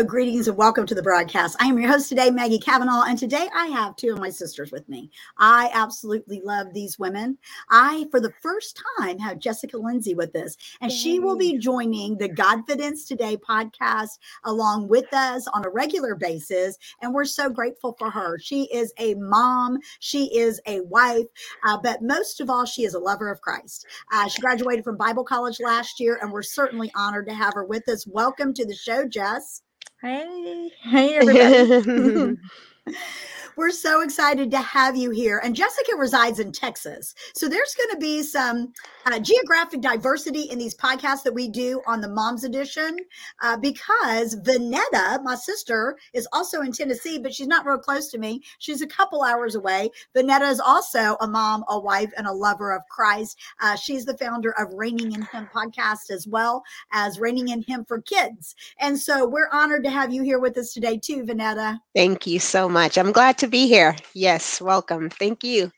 Hello, greetings, and welcome to the broadcast. I am your host today, Maggie Cavanaugh, and today I have two of my sisters with me. I absolutely love these women. I, for the first time, have Jessica Lindsay with us, and she will be joining the Godfidence Today podcast along with us on a regular basis. And we're so grateful for her. She is a mom, she is a wife, uh, but most of all, she is a lover of Christ. Uh, she graduated from Bible college last year, and we're certainly honored to have her with us. Welcome to the show, Jess. Hey, hey, everybody. We're so excited to have you here. And Jessica resides in Texas. So there's going to be some uh, geographic diversity in these podcasts that we do on the Moms Edition uh, because Vonetta, my sister, is also in Tennessee, but she's not real close to me. She's a couple hours away. Vonetta is also a mom, a wife, and a lover of Christ. Uh, she's the founder of Reigning in Him podcast as well as Reigning in Him for Kids. And so we're honored to have you here with us today, too, Vonetta. Thank you so much. I'm glad to be here. Yes, welcome. Thank you.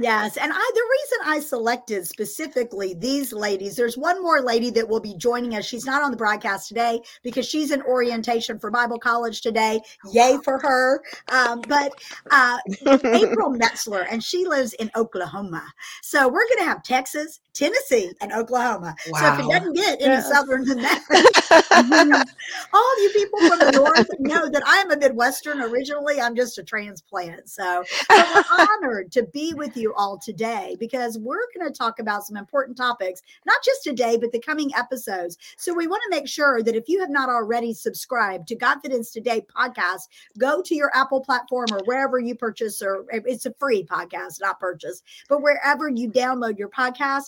Yes, and I the reason I selected specifically these ladies, there's one more lady that will be joining us. She's not on the broadcast today because she's in orientation for Bible college today. Yay for her! Um, but uh, April Metzler, and she lives in Oklahoma. So we're going to have Texas, Tennessee, and Oklahoma. Wow. So if it doesn't get any yes. southern than that, all of you people from the north know that I am a Midwestern originally. I'm just a transplant. So, so we're honored to be with you all today because we're going to talk about some important topics, not just today, but the coming episodes. So we want to make sure that if you have not already subscribed to Godfidence Today podcast, go to your Apple platform or wherever you purchase, or it's a free podcast, not purchase, but wherever you download your podcast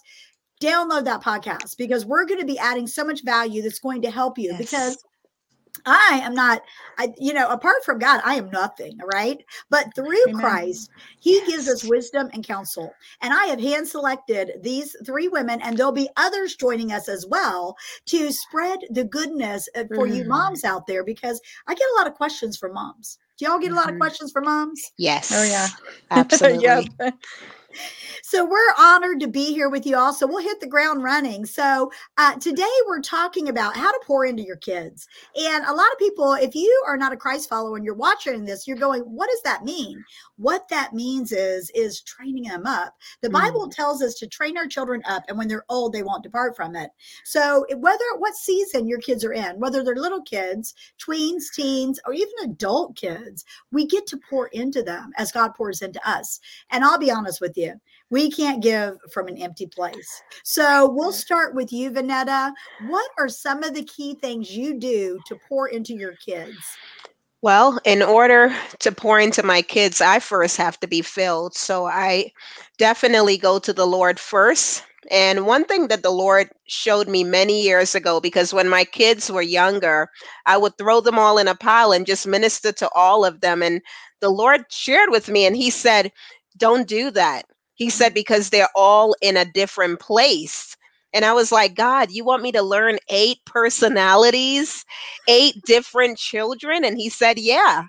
download that podcast because we're going to be adding so much value that's going to help you yes. because I am not, I, you know, apart from God, I am nothing, right? But through Amen. Christ, He yes. gives us wisdom and counsel. And I have hand selected these three women, and there'll be others joining us as well to spread the goodness uh, for mm-hmm. you moms out there because I get a lot of questions from moms. Do y'all get mm-hmm. a lot of mm-hmm. questions from moms? Yes. Oh, yeah. Absolutely. yep. So we're honored to be here with you all. So we'll hit the ground running. So uh, today we're talking about how to pour into your kids. And a lot of people, if you are not a Christ follower and you're watching this, you're going, what does that mean? What that means is, is training them up. The mm. Bible tells us to train our children up. And when they're old, they won't depart from it. So whether what season your kids are in, whether they're little kids, tweens, teens, or even adult kids, we get to pour into them as God pours into us. And I'll be honest with you we can't give from an empty place. So we'll start with you, Vonetta. What are some of the key things you do to pour into your kids? Well, in order to pour into my kids, I first have to be filled. So I definitely go to the Lord first. And one thing that the Lord showed me many years ago, because when my kids were younger, I would throw them all in a pile and just minister to all of them. And the Lord shared with me, and He said, Don't do that. He said, because they're all in a different place. And I was like, God, you want me to learn eight personalities, eight different children? And he said, Yeah.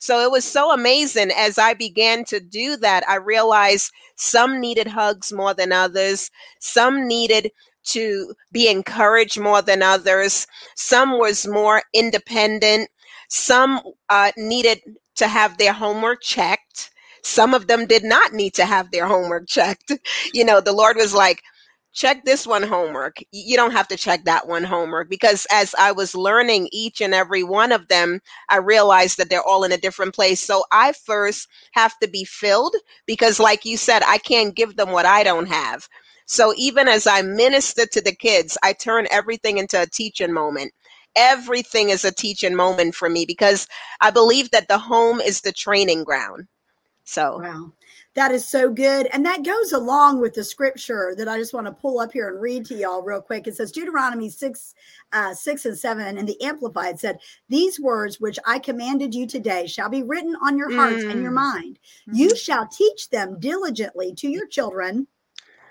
So it was so amazing. As I began to do that, I realized some needed hugs more than others, some needed to be encouraged more than others, some was more independent, some uh, needed to have their homework checked some of them did not need to have their homework checked. You know, the Lord was like, check this one homework. You don't have to check that one homework because as I was learning each and every one of them, I realized that they're all in a different place. So I first have to be filled because, like you said, I can't give them what I don't have. So even as I minister to the kids, I turn everything into a teaching moment. Everything is a teaching moment for me because I believe that the home is the training ground. So, wow. That is so good. And that goes along with the scripture that I just want to pull up here and read to y'all real quick. It says Deuteronomy 6, uh, 6 and 7, and the Amplified said, These words which I commanded you today shall be written on your hearts mm. and your mm. mind. Mm-hmm. You shall teach them diligently to your children,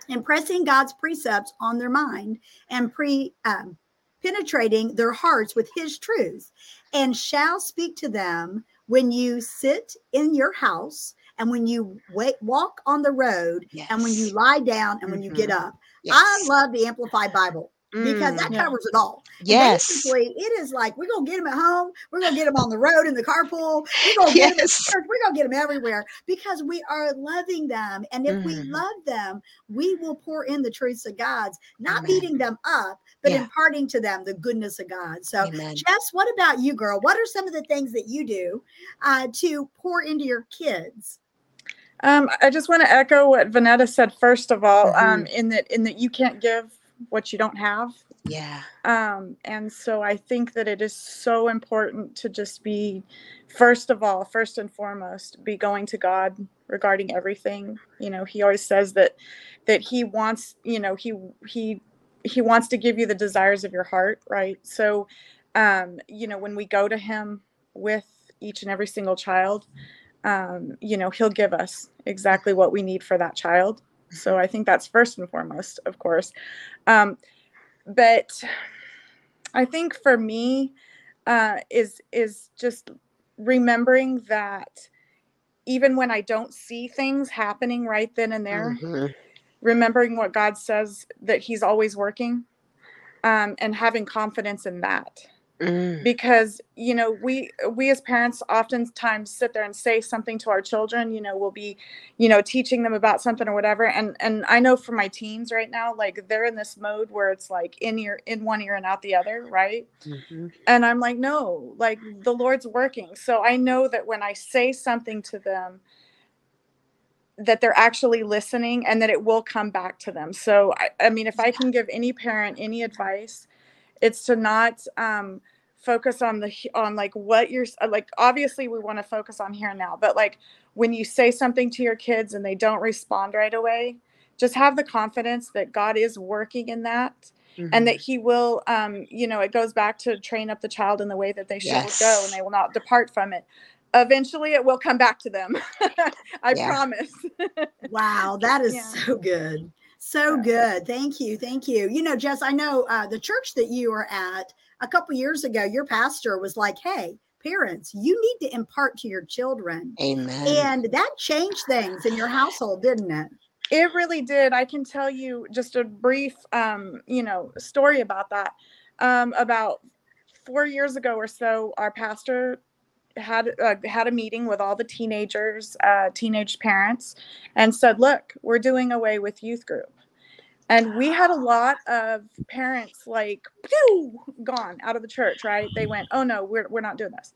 impressing God's precepts on their mind and pre um, penetrating their hearts with his truth, and shall speak to them when you sit in your house and when you wait, walk on the road yes. and when you lie down and when mm-hmm. you get mm-hmm. up. Yes. I love the Amplified Bible. because Mm. that Yeah. covers it all. Yes. Basically, it is like we're gonna get them at home, we're gonna get them on the road in the carpool, we're gonna get them church, we're gonna get them everywhere because we are loving them. And if we Mhm. love them, we will pour in the truths of God's, not Amen. beating them up, but Yeah. imparting to them the goodness of God. So Amen. Jess, what about you, girl? What are some of the things that you do uh, to pour into your kids? Um, I just want to echo what Vonetta said first of all, um, Mhm. in that in that you can't give what you don't have. Yeah. Um, and so I think that it is so important to just be, first of all, first and foremost, be going to God regarding everything. You know, He always says that that He wants, you know, He He He wants to give you the desires of your heart, right? So, um, you know, when we go to Him with each and every single child, um, you know, He'll give us exactly what we need for that child. So I think that's first and foremost, of course. Um, but I think for me uh, is is just remembering that even when I don't see things happening right then and there, Mhm. remembering what God says that He's always working, um, and having confidence in that Mm. because you know we we as parents oftentimes sit there and say something to our children you know we'll be you know teaching them about something or whatever and and i know for my teens right now like they're in this mode where it's like in ear in one ear and out the other right Mhm. and i'm like no like the lord's working so i know that when i say something to them that they're actually listening and that it will come back to them so i, I mean if i can give any parent any advice it's to not um focus on the on like what you're like obviously we want to focus on here and now but like when you say something to your kids and they don't respond right away just have the confidence that god is working in that and that he will um you know it goes back to train up the child in the way that they should go and they will not depart from it. Eventually it will come back to them. I promise. Wow, that is Yeah. so good. So good. Thank you. Thank you. You know, Jess, I know uh, the church that you were at a couple years ago, your pastor was like, hey, parents, you need to impart to your children. Amen. And that changed things in your household, didn't it? It really did. I can tell you just a brief, um, you know, story about that. Um, about four years ago or so, our pastor had uh, had a meeting with all the teenagers, uh, teenage parents, and said, "Look, we're doing away with youth group." And we had a lot of parents like pew, gone out of the church, right? They went, "Oh no, we're we're not doing this."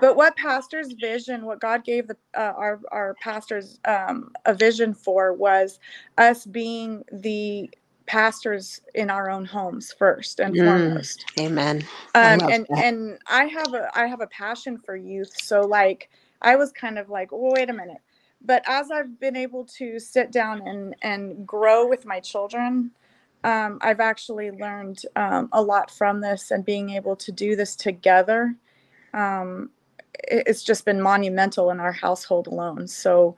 But what pastor's vision, what God gave the uh, our our pastors um, a vision for was us being the pastors in our own homes first and Mm. foremost Amen. Um and that. and i have a i have a passion for youth so like i was kind of like well, wait a minute but as i've been able to sit down and and grow with my children um, i've actually learned um, a lot from this and being able to do this together um, it- it's just been monumental in our household alone so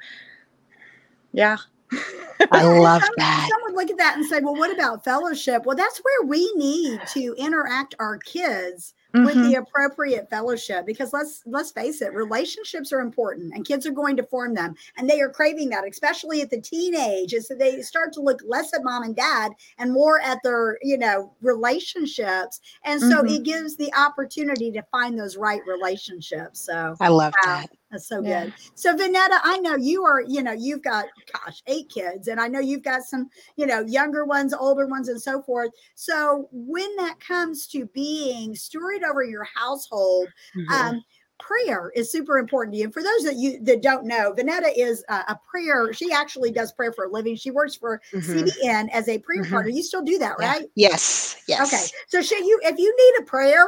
yeah I love some, that. some would look at that and say, well, what about fellowship? Well, that's where we need to interact our kids with Mhm. the appropriate fellowship because let's let's face it relationships are important and kids are going to form them and they are craving that especially at the teenage as they start to look less at mom and dad and more at their you know relationships and so Mhm. it gives the opportunity to find those right relationships so I love Wow. that. That's so Yeah. good. So Vonetta, I know you are, you know, you've got gosh, eight kids, and I know you've got some, you know, younger ones, older ones, and so forth. So when that comes to being steward over your household, Mhm. um, prayer is super important to you. And for those that you that don't know, Vonetta is a, a prayer. She actually does prayer for a living. She works for Mhm. CBN as a prayer Mhm. partner. You still do that, right? Yes. Yes. Okay. So should you, if you need a prayer,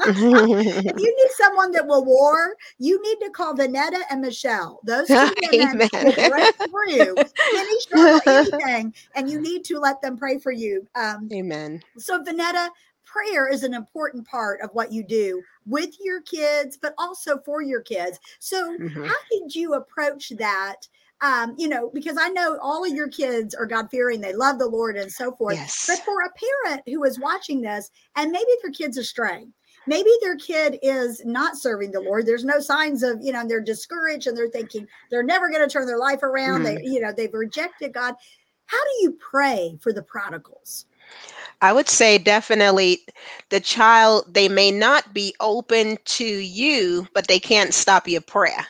if you need someone that will war, you need to call Vonetta and Michelle. Those two women break through any struggle, anything, and you need to let them pray for you. Um, Amen. so, Vonetta, prayer is an important part of what you do with your kids, but also for your kids. So, Mhm. how did you approach that? Um, you know, because I know all of your kids are God fearing, they love the Lord and so forth. Yes. But for a parent who is watching this and maybe their kid's astray, maybe their kid is not serving the Lord. There's no signs of, you know, they're discouraged and they're thinking they're never going to turn their life around. They, you know, they've rejected God. How do you pray for the prodigals? I would say definitely the child, they may not be open to you, but they can't stop your prayer.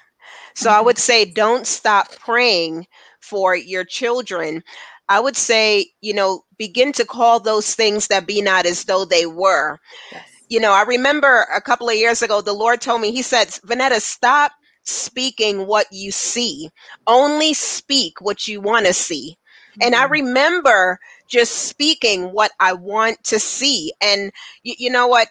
So I Mhm. would say don't stop praying for your children. I would say, you know, begin to call those things that be not as though they were. Yes. You know, I remember a couple of years ago, the Lord told me, He said, Vonetta, stop speaking what you see, only speak what you want to see. And I Mhm. remember just speaking what I want to see. And you, you know what?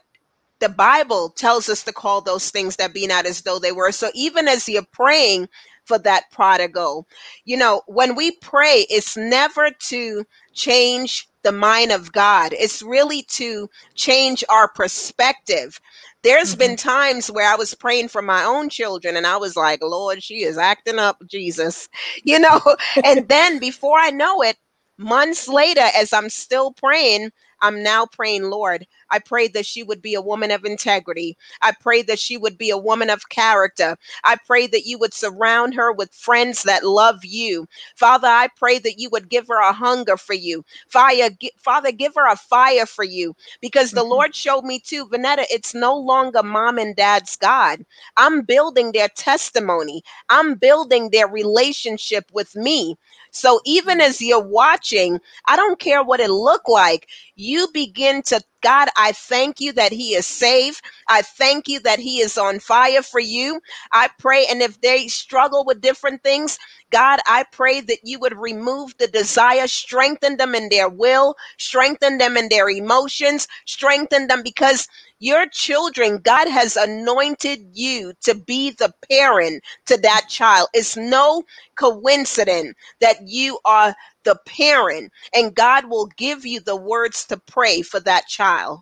The Bible tells us to call those things that be not as though they were. So even as you're praying for that prodigal, you know, when we pray, it's never to change the mind of God, it's really to change our perspective. There's been mm-hmm. times where I was praying for my own children and I was like, Lord, she is acting up, Jesus, you know, and then before I know it, months later, as I'm still praying, I'm now praying, Lord, I prayed that she would be a woman of integrity. I prayed that she would be a woman of character. I pray that you would surround her with friends that love you. Father, I pray that you would give her a hunger for you. Fire, Father, give her a fire for you. Because the Mhm. Lord showed me too, Vonetta, it's no longer mom and dad's God. I'm building their testimony. I'm building their relationship with me. So even as mm-hmm. you're watching, I don't care what it looked like. You begin to God, I thank you that he is safe. I thank you that he is on fire for you. I pray and if they struggle with different things, God, I pray that you would remove the desire, strengthen them in their will, strengthen them in their emotions, strengthen them because your children, God has anointed you to be the parent to that child. It's no coincidence that you are the parent and God will give you the words to pray for that child.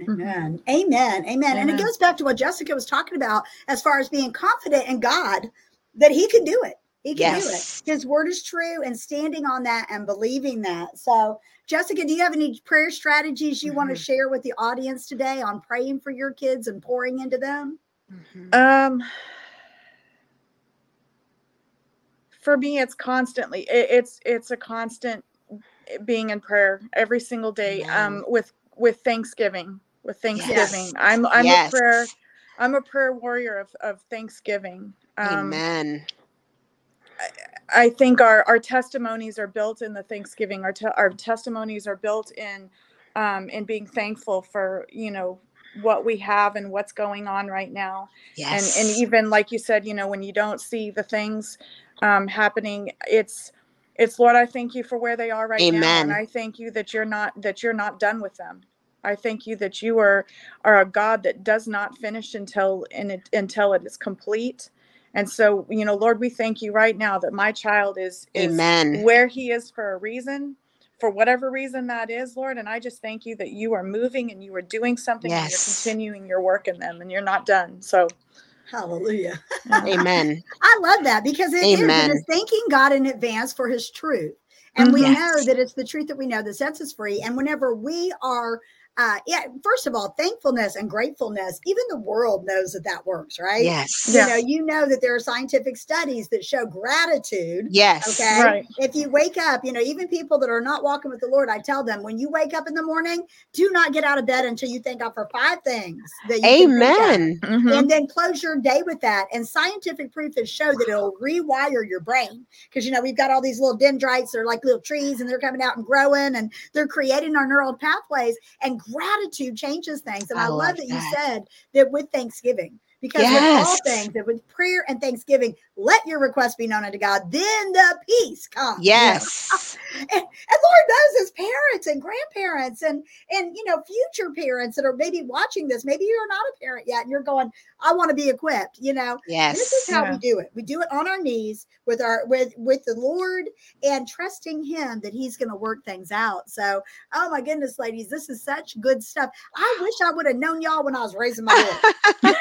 Mm-hmm. Amen. Amen. Amen. And it goes back to what Jessica was talking about as far as being confident in God that He can do it. He can Yes. do it. His word is true and standing on that and believing that. So, Jessica, do you have any prayer strategies you want to share with the audience today on praying for your kids and pouring into them? Um, for me, it's constantly. It, it's it's a constant being in prayer every single day. Amen. Um, with with Thanksgiving, with Thanksgiving, Yes. I'm I'm yes. a prayer. I'm a prayer warrior of of Thanksgiving. Um, Amen. I think our our testimonies are built in the Thanksgiving. Our te- our testimonies are built in um, in being thankful for you know what we have and what's going on right now. Yes. And and even like you said, you know, when you don't see the things um, happening, it's it's Lord, I thank you for where they are right now, and I thank you that you're not that you're not done with them. I thank you that you are are a God that does not finish until in it, until it is complete. And so, you know, Lord, we thank you right now that my child is is Amen. where he is for a reason, for whatever reason that is, Lord. And I just thank you that you are moving and you are doing something and you're Yes. continuing your work in them and you're not done. So, Hallelujah. Amen. I love that because it is. It Amen. is thanking God in advance for his truth. And we Mhm. know that it's the truth that we know that sets us free. And whenever we are, uh, yeah, first of all, thankfulness and gratefulness, even the world knows that that works, right? Yes. You Yeah. know, you know that there are scientific studies that show gratitude. Yes. Okay. Right. If you wake up, you know, even people that are not walking with the Lord, I tell them when you wake up in the morning, do not get out of bed until you thank God for five things that you can think of Amen. Mhm. and then close your day with that. And scientific proof has showed that it'll rewire your brain because you know we've got all these little dendrites, they're like little trees, and they're coming out and growing, and they're creating our neural pathways. And gratitude changes things. And I I, love love that you said that with Thanksgiving. Because with all things, that with prayer and thanksgiving, let your request be known unto God. Then the peace comes. Yes. And, and Lord knows as parents and grandparents and and you know future parents that are maybe watching this, maybe you're not a parent yet, and you're going, I want to be equipped. You know, Yes. this is how Yeah. we do it. We do it on our knees with our with with the Lord and trusting Him that He's going to work things out. So, oh my goodness, ladies, this is such good stuff. I wish I would have known y'all when I was raising my boys.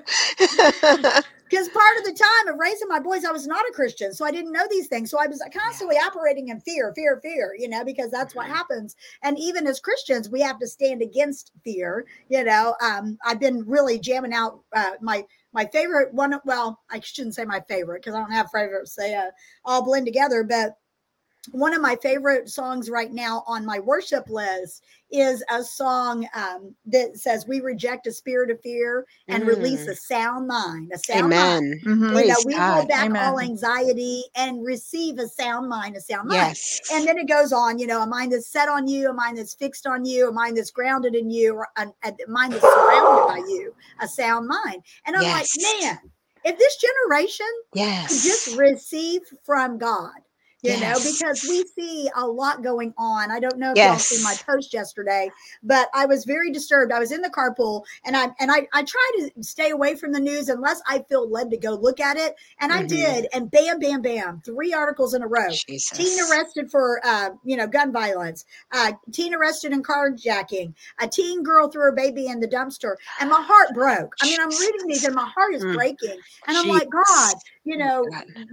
Because part of the time of raising my boys, I was not a Christian. So I didn't know these things. So I was constantly operating in fear, fear, fear, you know, because that's what happens. And even as Christians, we have to stand against fear. You know, um, I've been really jamming out uh, my my favorite one. Well, I shouldn't say my favorite because I don't have favorites. They uh, all blend together. But one of my favorite songs right now on my worship list is a song um, that says, "We reject a spirit of fear and mm. release a sound mind." A sound Amen. mind. Mm-hmm. You know, we hold back Amen. all anxiety and receive a sound mind, a sound mind. Yes. And then it goes on. You know, a mind that's set on you, a mind that's fixed on you, a mind that's grounded in you, or a, a mind that's surrounded by you, a sound mind. And I'm yes. like, man, if this generation yes. just receive from God you yes. know, because we see a lot going on. I don't know if yes. y'all see my post yesterday, but I was very disturbed. I was in the carpool and I and I, I try to stay away from the news unless I feel led to go look at it. And mm-hmm. I did, and bam, bam, bam, three articles in a row. Jesus. Teen arrested for uh, you know, gun violence, uh, teen arrested in carjacking, a teen girl threw her baby in the dumpster, and my heart broke. I mean, I'm reading these and my heart is mm. breaking. And I'm like, God, you know,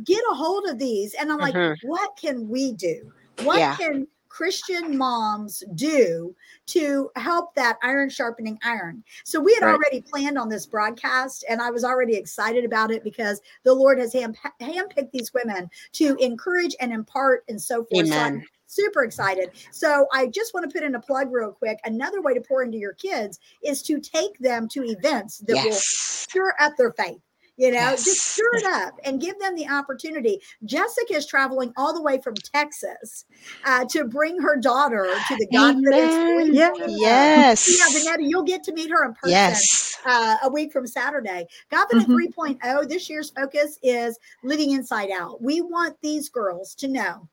get a hold of these. And I'm like, mm-hmm. What can we do? What yeah. can Christian moms do to help that iron sharpening iron. So we had right. already planned on this broadcast, and I was already excited about it because the Lord has hand handpicked these women to encourage and impart and so forth. Amen. So super excited. So I just want to put in a plug real quick. Another way to pour into your kids is to take them to events that yes. will stir up their faith you know yes. just stir it up and give them the opportunity jessica is traveling all the way from texas uh, to bring her daughter to the Godfidence yeah. yes yeah Vanetta, you'll get to meet her in person yes. uh, a week from saturday Godfidence mm-hmm. 3.0 this year's focus is living inside out we want these girls to know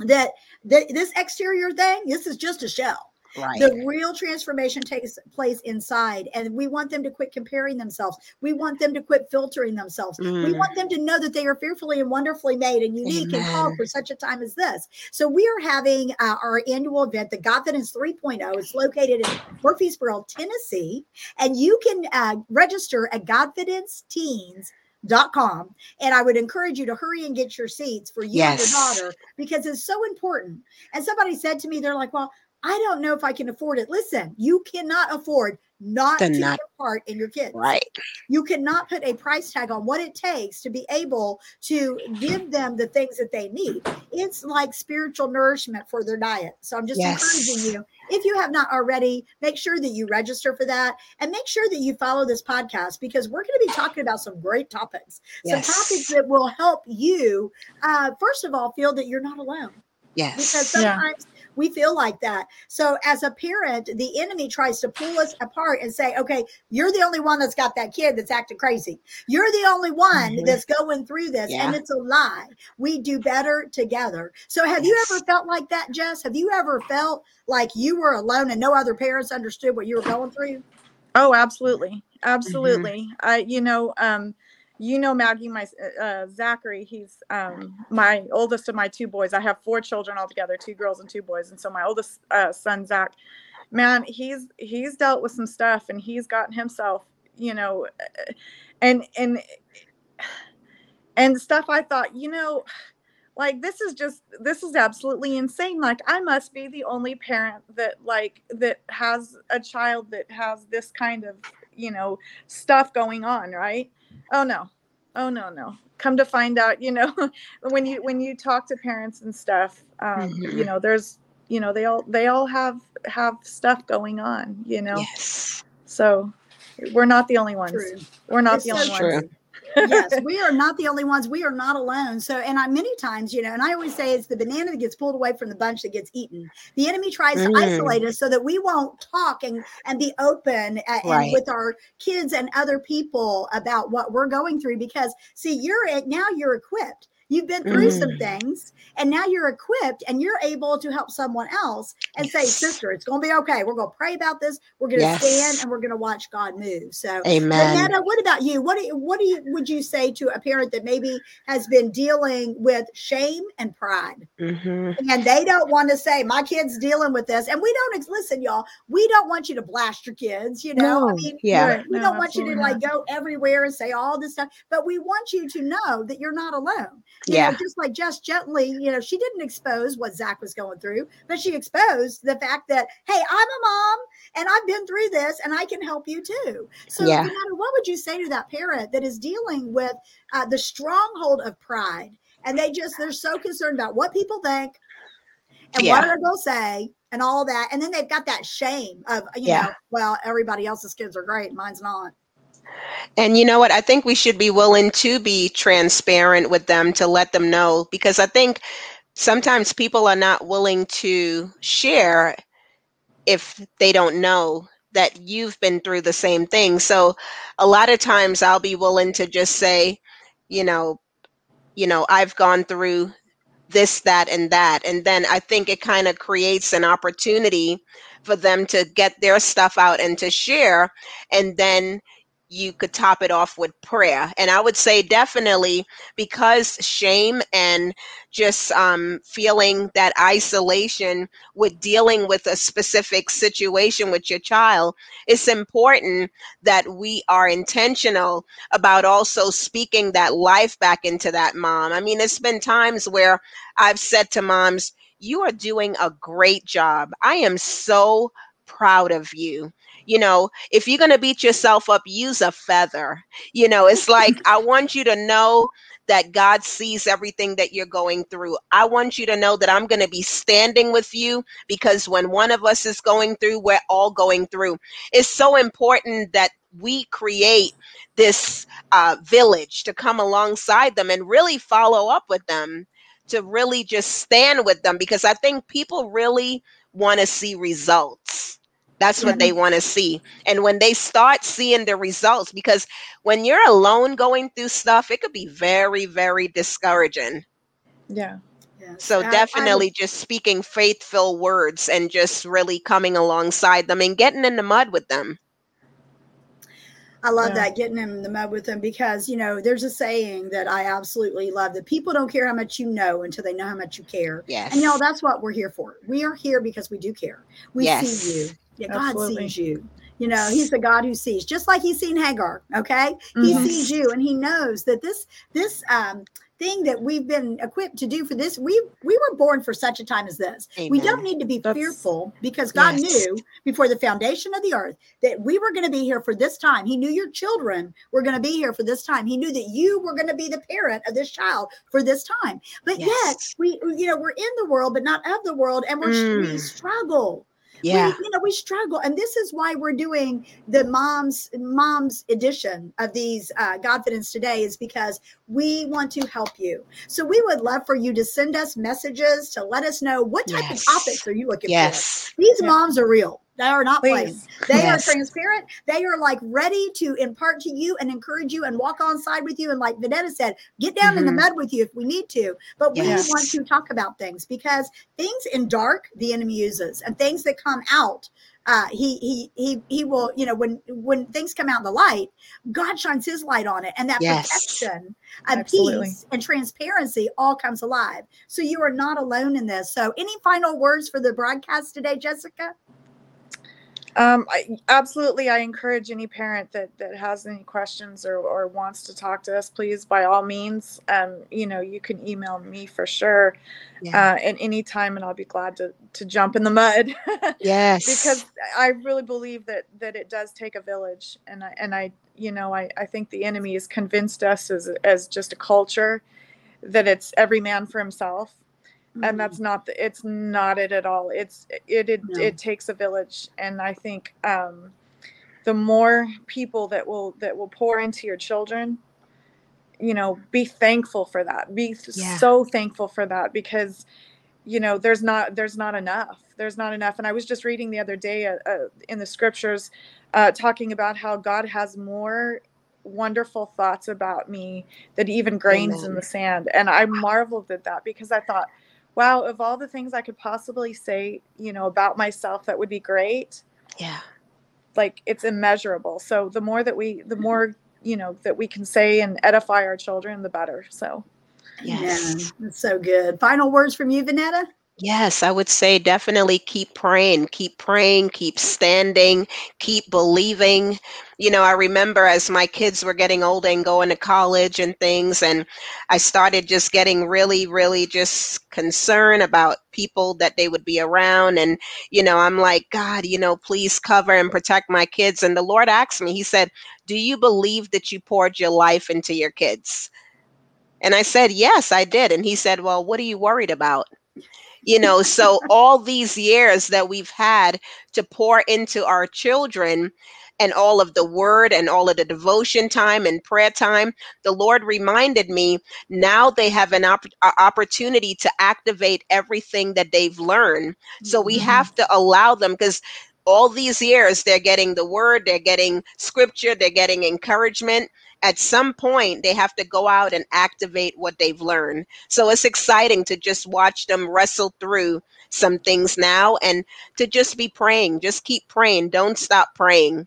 that th- this exterior thing this is just a shell Right. The real transformation takes place inside, and we want them to quit comparing themselves. We want them to quit filtering themselves. Mm. We want them to know that they are fearfully and wonderfully made and unique Amen. and called for such a time as this. So, we are having uh, our annual event, the Godfidence 3.0. It's located in Murfreesboro, Tennessee, and you can uh, register at Godfidence Teens dot com and i would encourage you to hurry and get your seats for you yes. and your daughter because it's so important and somebody said to me they're like well I don't know if I can afford it. Listen, you cannot afford not to not, take part in your kids. Right. You cannot put a price tag on what it takes to be able to give them the things that they need. It's like spiritual nourishment for their diet. So I'm just yes. encouraging you. If you have not already, make sure that you register for that and make sure that you follow this podcast because we're going to be talking about some great topics. Yes. Some topics that will help you, uh, first of all, feel that you're not alone. Yes. Because sometimes we feel like that. So as a parent, the enemy tries to pull us apart and say, okay, you're the only one that's got that kid that's acting crazy. You're the only one mm-hmm. that's going through this. Yeah. And it's a lie. We do better together. So have yes. you ever felt like that, Jess? Have you ever felt like you were alone and no other parents understood what you were going through? Oh, absolutely. Mm-hmm. Absolutely. Mm-hmm. I, you know, um, you know Maggie, my uh, uh, Zachary. He's um, my oldest of my two boys. I have four children altogether, two girls and two boys. And so my oldest uh, son Zach, man, he's he's dealt with some stuff, and he's gotten himself, you know, uh, and and and stuff. I thought, you know, like this is just this is absolutely insane. Like I must be the only parent that like that has a child that has this kind of you know stuff going on, right? Oh no oh no no come to find out you know when you when you talk to parents and stuff um, mm-hmm. you know there's you know they all they all have have stuff going on you know yes. so we're not the only ones true. we're not it's the only true. ones yes, we are not the only ones. We are not alone. So, and I many times, you know, and I always say it's the banana that gets pulled away from the bunch that gets eaten. The enemy tries mm. to isolate us so that we won't talk and and be open right. and with our kids and other people about what we're going through. Because see, you're now you're equipped You've been through mm. some things and now you're equipped and you're able to help someone else and yes. say, Sister, it's going to be okay. We're going to pray about this. We're going to yes. stand and we're going to watch God move. So, Amen. Netta, what about you? What do you, what do you, would you say to a parent that maybe has been dealing with shame and pride mm-hmm. and they don't want to say, My kid's dealing with this? And we don't, listen, y'all, we don't want you to blast your kids, you know? No. I mean, yeah. we no, don't want you to like go everywhere and say all this stuff, but we want you to know that you're not alone yeah. Know, just like just gently, you know, she didn't expose what Zach was going through, but she exposed the fact that, hey, I'm a mom and I've been through this and I can help you too. So, yeah. no matter what would you say to that parent that is dealing with uh, the stronghold of pride and they just they're so concerned about what people think and Yeah. what are going to say and all that. And then they've got that shame of, you Yeah. know, well, everybody else's kids are great, mine's not. And you know what? I think we should be willing to be transparent with them to let them know because I think sometimes people are not willing to share if they don't know that you've been through the same thing. So a lot of times I'll be willing to just say, you know, you know, I've gone through this, that, and that. And then I think it kind of creates an opportunity for them to get their stuff out and to share. And then you could top it off with prayer. And I would say definitely because shame and just um, feeling that isolation with dealing with a specific situation with your child, it's important that we are intentional about also speaking that life back into that mom. I mean, it's been times where I've said to moms, You are doing a great job. I am so proud of you. You know, if you're going to beat yourself up, use a feather. You know, it's like, I want you to know that God sees everything that you're going through. I want you to know that I'm going to be standing with you because when one of us is going through, we're all going through. It's so important that we create this uh, village to come alongside them and really follow up with them, to really just stand with them because I think people really want to see results. That's what they want to see. And when they start seeing the results, because when you're alone going through stuff, it could be very, very discouraging. Yeah. Yes. So I- I definitely just speaking faithful words and just really coming alongside them and getting in the mud with them. I love Yeah. that getting in the mud with them because you know there's a saying that I absolutely love that people don't care how much you know until they know how much you care. Yes. And you know that's what we're here for. We are here because we do care. We Yes. see you. Yeah, God Absolutely. sees you. You know, He's the God who sees, just like He's seen Hagar. Okay, He Mhm. sees you, and He knows that this this um, thing that we've been equipped to do for this, we we were born for such a time as this. We don't need to be That's- fearful because God Yes. knew before the foundation of the earth that we were going to be here for this time. He knew your children were going to be here for this time. He knew that you were going to be the parent of this child for this time. But yet, Yes. we, you know, we're in the world, but not of the world, and we're we Mm. struggle. Yeah. We, you know, we struggle, and this is why we're doing the moms moms edition of these uh, Godfidence today, is because we want to help you. So we would love for you to send us messages to let us know what type Yes. of topics are you looking for. Yes. These Yeah. moms are real. They are not playing. Please. They Yes. are transparent. They are like ready to impart to you and encourage you and walk on side with you. And like Vanetta said, get down in the Mhm. mud with you if we need to. But we want to talk about things because things in dark the enemy uses and things that come out. Uh, he he he he will you know when when things come out in the light, God shines His light on it, and that Yes. protection and Absolutely. peace and transparency all comes alive. So you are not alone in this. So any final words for the broadcast today, Jessica? Um, I, absolutely. I encourage any parent that, that has any questions or, or wants to talk to us, please, by all means, um, you know, you can email me for sure Yeah. uh, at any time, and I'll be glad to, to jump in the mud. yes. because I really believe that that it does take a village, and I and I you know I, I think the enemy has convinced us as as just a culture that it's every man for himself, and that's not the, it's not it at all. It's it it, No. it takes a village, and I think um, the more people that will that will pour into your children you know be thankful for that be Yeah. so thankful for that because you know there's not there's not enough there's not enough and i was just reading the other day uh, uh, in the scriptures uh, talking about how god has more wonderful thoughts about me than even grains in the sand and i marveled at that because i thought wow of all the things i could possibly say you know about myself that would be great yeah. like it's immeasurable so the more that we the mm-hmm. more you know that we can say and edify our children the better so Yes. Amen. That's so good. Final words from you, Vonetta? Yes, I would say definitely keep praying, keep praying, keep standing, keep believing. You know, I remember as my kids were getting older and going to college and things, and I started just getting really, really just concerned about people that they would be around. And, you know, I'm like, God, you know, please cover and protect my kids. And the Lord asked me, He said, Do you believe that you poured your life into your kids? And I said, Yes, I did. And he said, Well, what are you worried about? You know, so all these years that we've had to pour into our children and all of the word and all of the devotion time and prayer time, the Lord reminded me now they have an opp- opportunity to activate everything that they've learned. So we Mhm. have to allow them because all these years they're getting the word, they're getting scripture, they're getting encouragement. At some point, they have to go out and activate what they've learned. So it's exciting to just watch them wrestle through some things now and to just be praying. Just keep praying. Don't stop praying.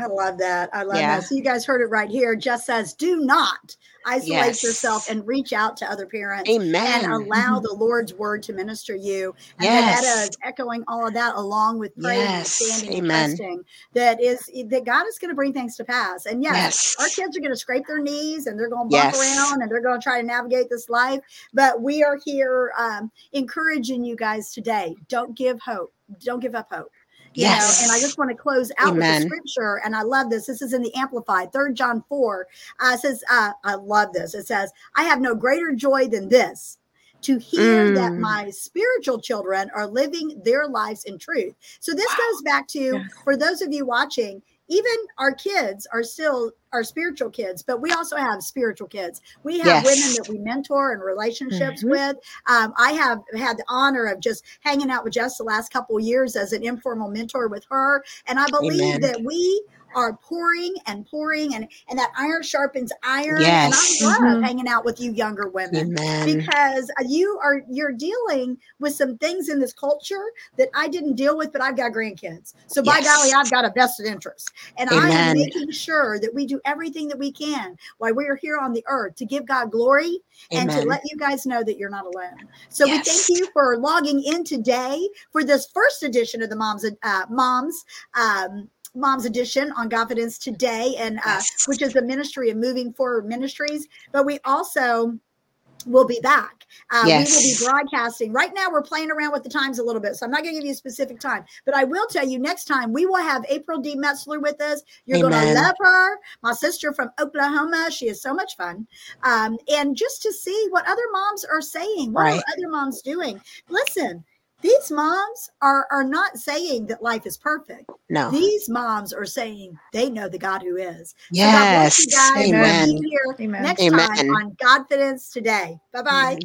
I love that. I love Yeah. that. So you guys heard it right here. Just says, do not isolate Yes. yourself and reach out to other parents Amen. and allow the Lord's word to minister you. And Yes. is echoing all of that along with praying and Yes. standing and Amen. trusting that is that God is going to bring things to pass. And yes, our kids are going to scrape their knees and they're going to bump Yes. around and they're going to try to navigate this life. But we are here um, encouraging you guys today. Don't give hope. Don't give up hope you know and i just want to close out Amen. with the scripture and i love this this is in the amplified third john 4 uh says uh, i love this it says i have no greater joy than this to hear that Mm. my spiritual children are living their lives in truth so this Wow. goes back to Yes. for those of you watching even our kids are still our spiritual kids but we also have spiritual kids we have women that we mentor and relationships Mhm. with um, i have had the honor of just hanging out with jess the last couple of years as an informal mentor with her and i believe Amen. that we are pouring and pouring and and that iron sharpens iron Yes. and i love Mhm. hanging out with you younger women Amen. because uh, you are you're dealing with some things in this culture that I didn't deal with, but I've got grandkids. So by Yes. golly, I've got a vested interest. And I am making sure that we do everything that we can while we're here on the earth to give God glory and to let you guys know that you're not alone. So we thank you for logging in today for this first edition of the Moms uh, Moms um, Moms Edition on Godfidence today, and uh, Yes. which is the ministry of Moving Forward Ministries. But we also will be back. Uh, We will be broadcasting. Right now, we're playing around with the times a little bit, so I'm not going to give you a specific time. But I will tell you next time we will have April D. Metzler with us. You're going to love her, my sister from Oklahoma. She is so much fun, um, and just to see what other moms are saying. What Right. are other moms doing? Listen. These moms are are not saying that life is perfect. No. These moms are saying they know the God who is. So God bless Yes. you guys. We'll Amen. here Amen. next time Amen. on Godfidence today. Bye bye. Amen.